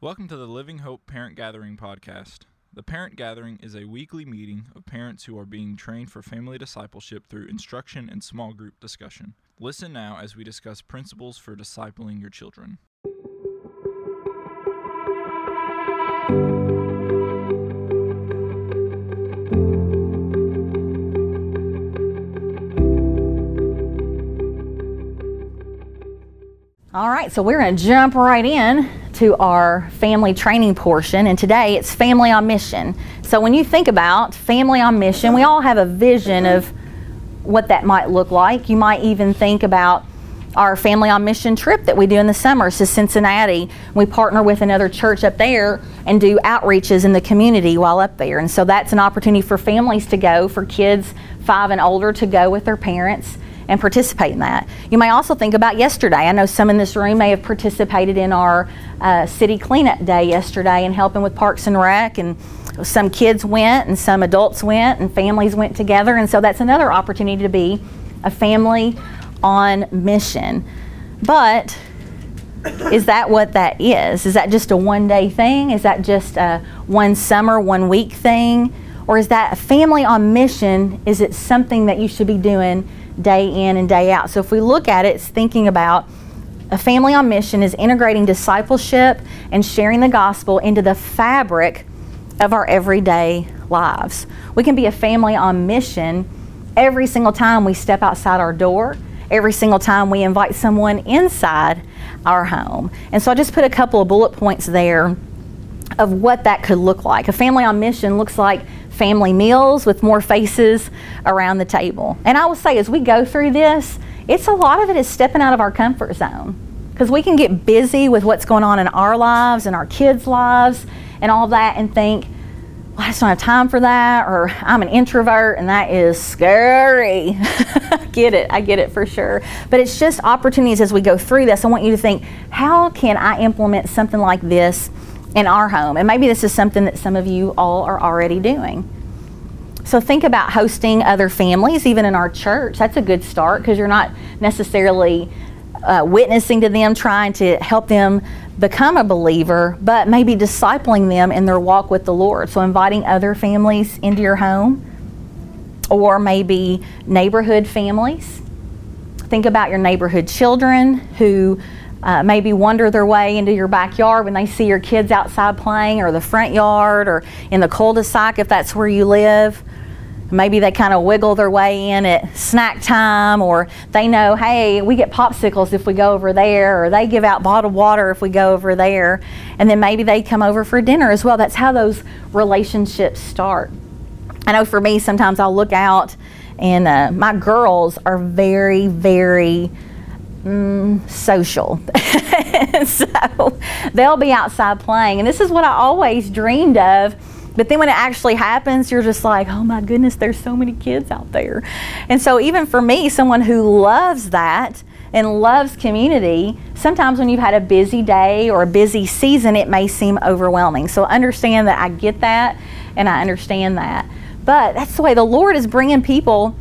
Welcome to the Living Hope Parent Gathering podcast. The Parent Gathering is a weekly meeting of parents who are being trained for family discipleship through instruction and small group discussion. Listen now as we discuss principles for discipling your children. All right, so we're going to jump right in to our family training portion, and today it's family on mission. So, when you think about family on mission, we all have a vision of what that might look like. You might even think about our family on mission trip that we do in the summers to Cincinnati. We partner with another church up there and do outreaches in the community while up there. And so that's an opportunity for families to go, for kids five and older to go with their parents and participate in that. You may also think about yesterday. I know some in this room may have participated in our uh, city cleanup day yesterday and helping with Parks and Rec, and some kids went and some adults went and families went together, and so that's another opportunity to be a family on mission. But is that what that is? Is that just a one day thing? Is that just a one summer, one week thing? Or is that a family on mission? Is it something that you should be doing day in and day out. So if we look at it, it's thinking about a family on mission is integrating discipleship and sharing the gospel into the fabric of our everyday lives. We can be a family on mission every single time we step outside our door, every single time we invite someone inside our home. And so I just put a couple of bullet points there of what that could look like. A family on mission looks like family meals with more faces around the table. And I will say, as we go through this, it's a lot of it is stepping out of our comfort zone because we can get busy with what's going on in our lives and our kids' lives and all that and think, well, I just don't have time for that, or I'm an introvert and that is scary. get it, I get it for sure. But it's just opportunities as we go through this. I want you to think, how can I implement something like this in our home. And maybe this is something that some of you all are already doing. So think about hosting other families, even in our church. That's a good start because you're not necessarily uh, witnessing to them, trying to help them become a believer, but maybe discipling them in their walk with the Lord. So inviting other families into your home, or maybe neighborhood families. Think about your neighborhood children who uh, maybe wander their way into your backyard when they see your kids outside playing, or the front yard, or in the cul-de-sac if that's where you live. Maybe they kind of wiggle their way in at snack time, or they know, hey, we get popsicles if we go over there, or they give out bottled water if we go over there. And then maybe they come over for dinner as well. That's how those relationships start. I know for me, sometimes I'll look out, and uh, my girls are very, very mm, social. so they'll be outside playing. And this is what I always dreamed of. But then when it actually happens, you're just like, oh my goodness, there's so many kids out there. And so, even for me, someone who loves that and loves community, sometimes when you've had a busy day or a busy season, it may seem overwhelming. So, understand that I get that and I understand that. But that's the way the Lord is bringing people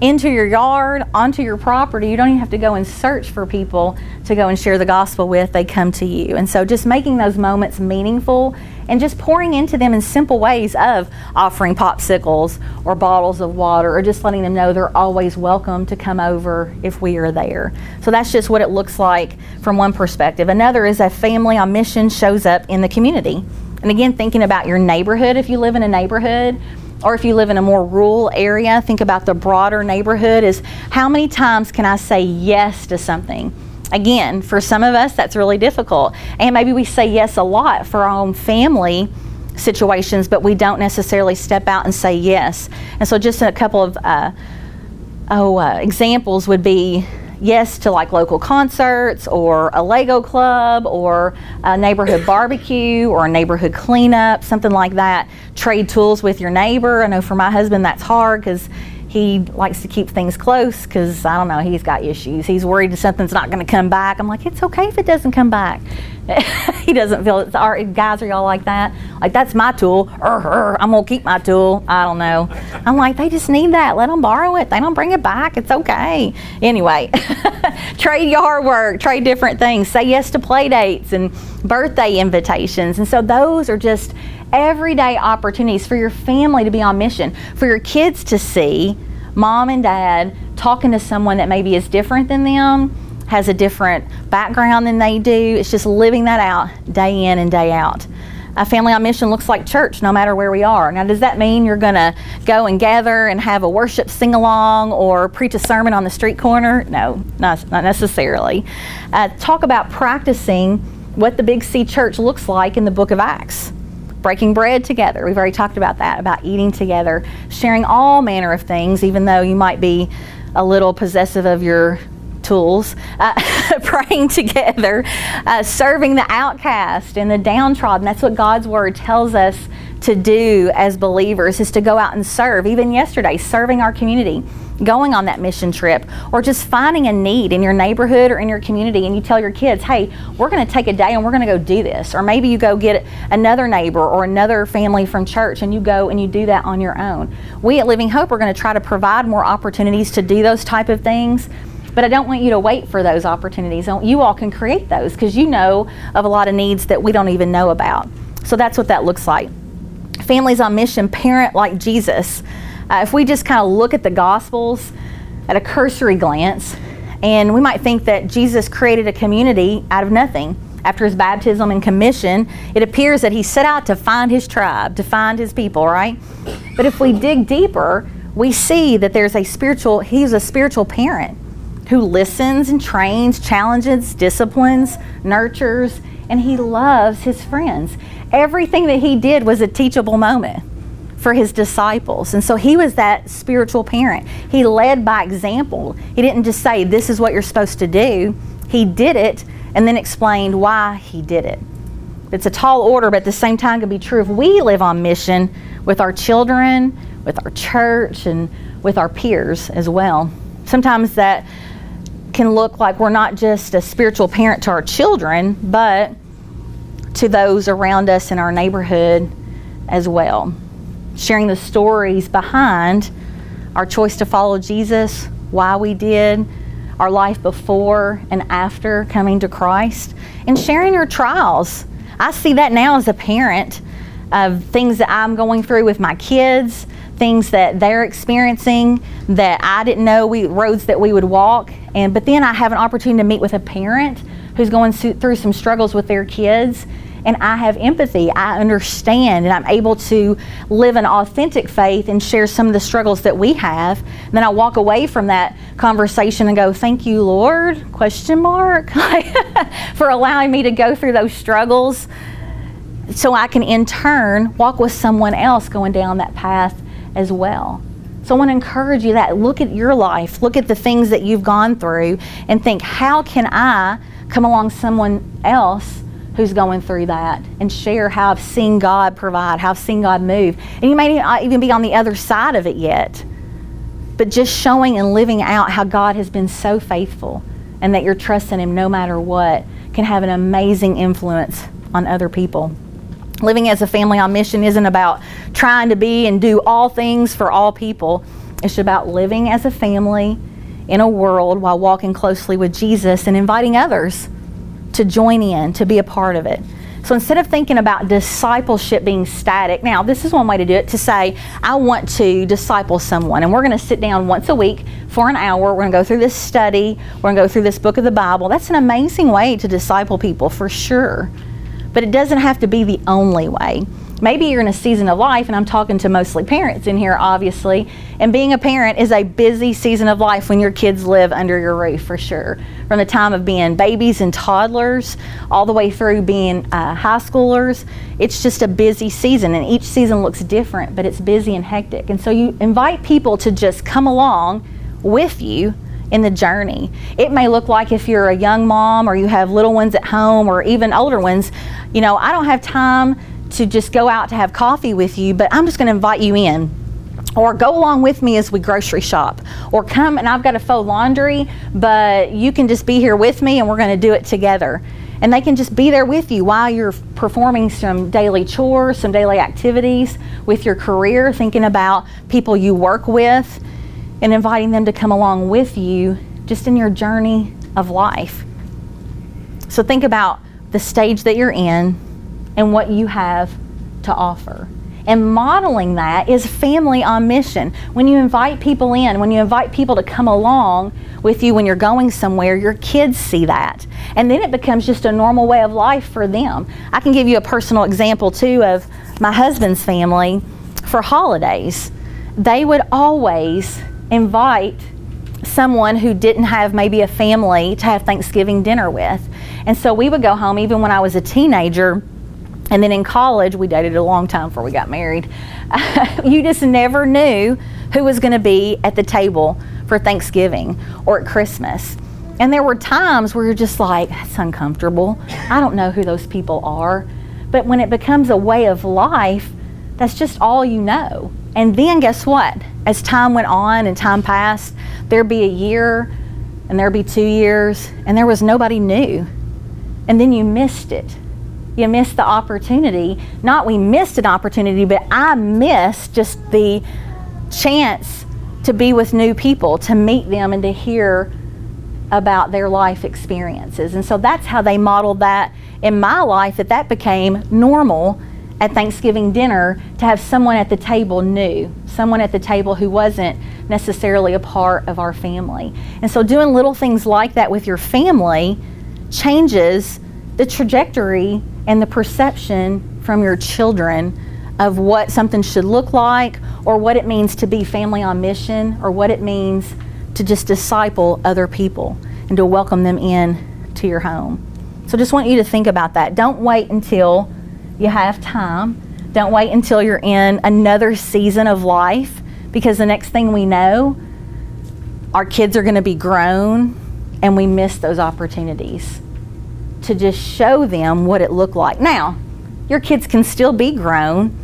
into your yard, onto your property. You don't even have to go and search for people to go and share the gospel with. They come to you. And so just making those moments meaningful and just pouring into them in simple ways of offering popsicles or bottles of water or just letting them know they're always welcome to come over if we are there. So that's just what it looks like from one perspective. Another is a family on mission shows up in the community. And again, thinking about your neighborhood, if you live in a neighborhood, or if you live in a more rural area, think about the broader neighborhood is how many times can I say yes to something? Again, for some of us, that's really difficult. And maybe we say yes a lot for our own family situations, but we don't necessarily step out and say yes. And so, just a couple of uh, oh, uh, examples would be yes to like local concerts or a Lego club or a neighborhood barbecue or a neighborhood cleanup, something like that. Trade tools with your neighbor. I know for my husband that's hard because he likes to keep things close because I don't know, he's got issues. He's worried that something's not going to come back. I'm like, it's okay if it doesn't come back. he doesn't feel it's our guys are y'all like that? Like that's my tool. I'm gonna keep my tool. I don't know. I'm like they just need that. Let them borrow it. They don't bring it back. It's okay. Anyway trade yard work. Trade different things. Say yes to play dates and birthday invitations. And so those are just everyday opportunities for your family to be on mission for your kids to see mom and dad talking to someone that maybe is different than them has a different background than they do. It's just living that out day in and day out. A family on mission looks like church no matter where we are. Now, does that mean you're going to go and gather and have a worship sing along or preach a sermon on the street corner? No, not, not necessarily. Uh, talk about practicing what the Big C church looks like in the book of Acts. Breaking bread together. We've already talked about that, about eating together, sharing all manner of things, even though you might be a little possessive of your tools, uh, praying together, uh, serving the outcast and the downtrodden. That's what God's word tells us to do as believers is to go out and serve. Even yesterday, serving our community, going on that mission trip, or just finding a need in your neighborhood or in your community, and you tell your kids, "Hey, we're going to take a day and we're going to go do this." Or maybe you go get another neighbor or another family from church, and you go and you do that on your own. We at Living Hope are going to try to provide more opportunities to do those type of things but I don't want you to wait for those opportunities. You all can create those because you know of a lot of needs that we don't even know about. So that's what that looks like. Families on mission, parent like Jesus. Uh, if we just kind of look at the Gospels at a cursory glance, and we might think that Jesus created a community out of nothing. After his baptism and commission, it appears that he set out to find his tribe, to find his people, right? But if we dig deeper, we see that there's a spiritual, he's a spiritual parent who listens and trains, challenges, disciplines, nurtures, and he loves his friends. Everything that he did was a teachable moment for his disciples. And so he was that spiritual parent. He led by example. He didn't just say, This is what you're supposed to do. He did it and then explained why he did it. It's a tall order, but at the same time can be true if we live on mission with our children, with our church, and with our peers as well. Sometimes that can look like we're not just a spiritual parent to our children, but to those around us in our neighborhood as well. Sharing the stories behind our choice to follow Jesus, why we did, our life before and after coming to Christ, and sharing your trials. I see that now as a parent of things that I'm going through with my kids, things that they're experiencing that I didn't know we roads that we would walk and but then I have an opportunity to meet with a parent who's going through some struggles with their kids and I have empathy. I understand and I'm able to live an authentic faith and share some of the struggles that we have. And then I walk away from that conversation and go, "Thank you, Lord?" question mark for allowing me to go through those struggles so I can in turn walk with someone else going down that path as well. So I want to encourage you that look at your life, look at the things that you've gone through, and think, how can I come along someone else who's going through that and share how I've seen God provide, how I've seen God move. And you may not even be on the other side of it yet, but just showing and living out how God has been so faithful and that you're trusting Him no matter what can have an amazing influence on other people. Living as a family on mission isn't about trying to be and do all things for all people. It's about living as a family in a world while walking closely with Jesus and inviting others to join in, to be a part of it. So instead of thinking about discipleship being static, now this is one way to do it to say, I want to disciple someone. And we're going to sit down once a week for an hour. We're going to go through this study. We're going to go through this book of the Bible. That's an amazing way to disciple people for sure but it doesn't have to be the only way. Maybe you're in a season of life, and I'm talking to mostly parents in here, obviously, and being a parent is a busy season of life when your kids live under your roof, for sure. From the time of being babies and toddlers all the way through being uh, high schoolers, it's just a busy season, and each season looks different, but it's busy and hectic. And so you invite people to just come along with you in the journey. It may look like if you're a young mom or you have little ones at home or even older ones, you know, I don't have time to just go out to have coffee with you, but I'm just going to invite you in. or go along with me as we grocery shop. Or come and I've got to fold laundry but you can just be here with me and we're going to do it together. And they can just be there with you while you're performing some daily chores some daily activities with your career thinking about people you work with and inviting them to come along with you just in your journey of life. So think about the stage that you're in and what you have to offer and modeling that is family on mission. When you invite people in, when you invite people to come along with you when you're going somewhere, your kids see that. And then it becomes just a normal way of life for them. I can give you a personal example too of my husband's family for holidays. They would always invite someone who didn't have maybe a family to have Thanksgiving dinner with. And so we would go home even when I was a teenager and then in college, we dated a long time before we got married. you just never knew who was going to be at the table for Thanksgiving or at Christmas. And there were times where you're just like, that's uncomfortable. I don't know who those people are. But when it becomes a way of life, that's just all you know. And then guess what? As time went on and time passed, there'd be a year and there'd be two years, and there was nobody new. And then you missed it you missed the opportunity. Not we missed an opportunity, but I missed just the chance to be with new people, to meet them, and to hear about their life experiences. And so that's how they modeled that in my life, that that became normal at Thanksgiving dinner to have someone at the table new, someone at the table who wasn't necessarily a part of our family. And so doing little things like that with your family changes the trajectory and the perception from your children of what something should look like or what it means to be family on mission or what it means to just disciple other people and to welcome them in to your home. So just want you to think about that. Don't wait until you have time. Don't wait until you're in another season of life because the next thing we know, our kids are going to be grown and we miss those opportunities to just show them what it looked like. Now, your kids can still be grown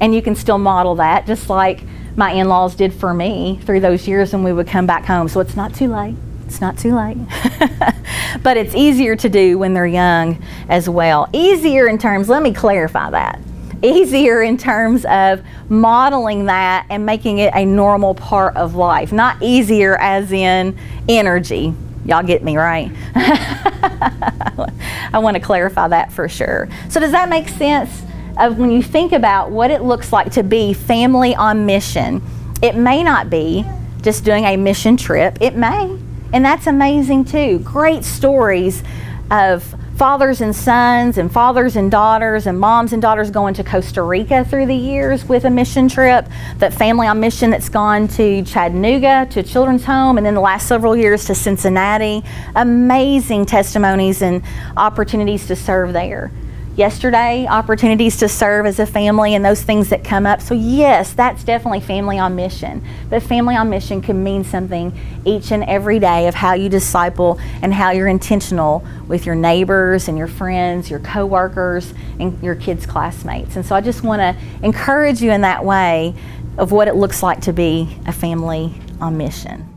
and you can still model that, just like my in laws did for me through those years when we would come back home. So it's not too late. It's not too late. but it's easier to do when they're young as well. Easier in terms, let me clarify that. Easier in terms of modeling that and making it a normal part of life. Not easier as in energy. Y'all get me right? I want to clarify that for sure. So, does that make sense of when you think about what it looks like to be family on mission? It may not be just doing a mission trip, it may, and that's amazing too. Great stories of fathers and sons and fathers and daughters and moms and daughters going to Costa Rica through the years with a mission trip, that family on mission that's gone to Chattanooga to children's home and then the last several years to Cincinnati. Amazing testimonies and opportunities to serve there yesterday, opportunities to serve as a family and those things that come up. So, yes, that's definitely family on mission. But family on mission can mean something each and every day of how you disciple and how you're intentional with your neighbors and your friends, your coworkers, and your kids' classmates. And so, I just want to encourage you in that way of what it looks like to be a family on mission.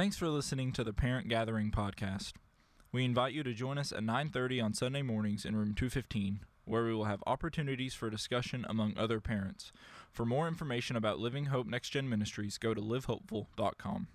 Thanks for listening to the Parent Gathering podcast. We invite you to join us at 9:30 on Sunday mornings in room 215, where we will have opportunities for discussion among other parents. For more information about Living Hope Next Gen Ministries, go to livehopeful.com.